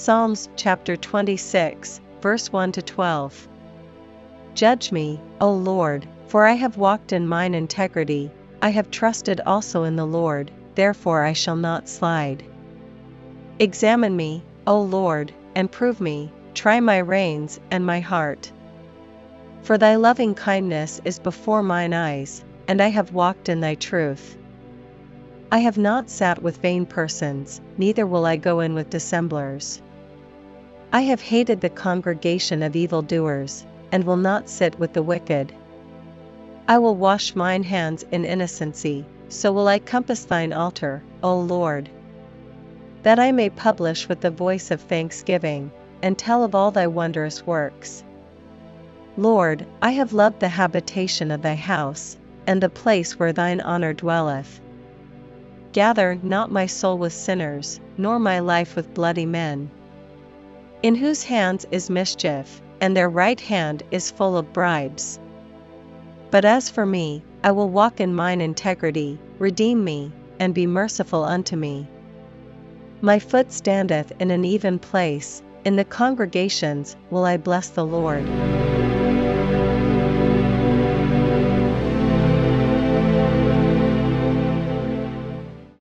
Psalms chapter 26, verse 1 to 12. Judge me, O Lord, for I have walked in mine integrity, I have trusted also in the Lord, therefore I shall not slide. Examine me, O Lord, and prove me, try my reins and my heart. For thy loving kindness is before mine eyes, and I have walked in thy truth. I have not sat with vain persons, neither will I go in with dissemblers. I have hated the congregation of evildoers, and will not sit with the wicked. I will wash mine hands in innocency, so will I compass thine altar, O Lord. That I may publish with the voice of thanksgiving, and tell of all thy wondrous works. Lord, I have loved the habitation of thy house, and the place where thine honour dwelleth. Gather not my soul with sinners, nor my life with bloody men. In whose hands is mischief, and their right hand is full of bribes. But as for me, I will walk in mine integrity, redeem me, and be merciful unto me. My foot standeth in an even place, in the congregations will I bless the Lord.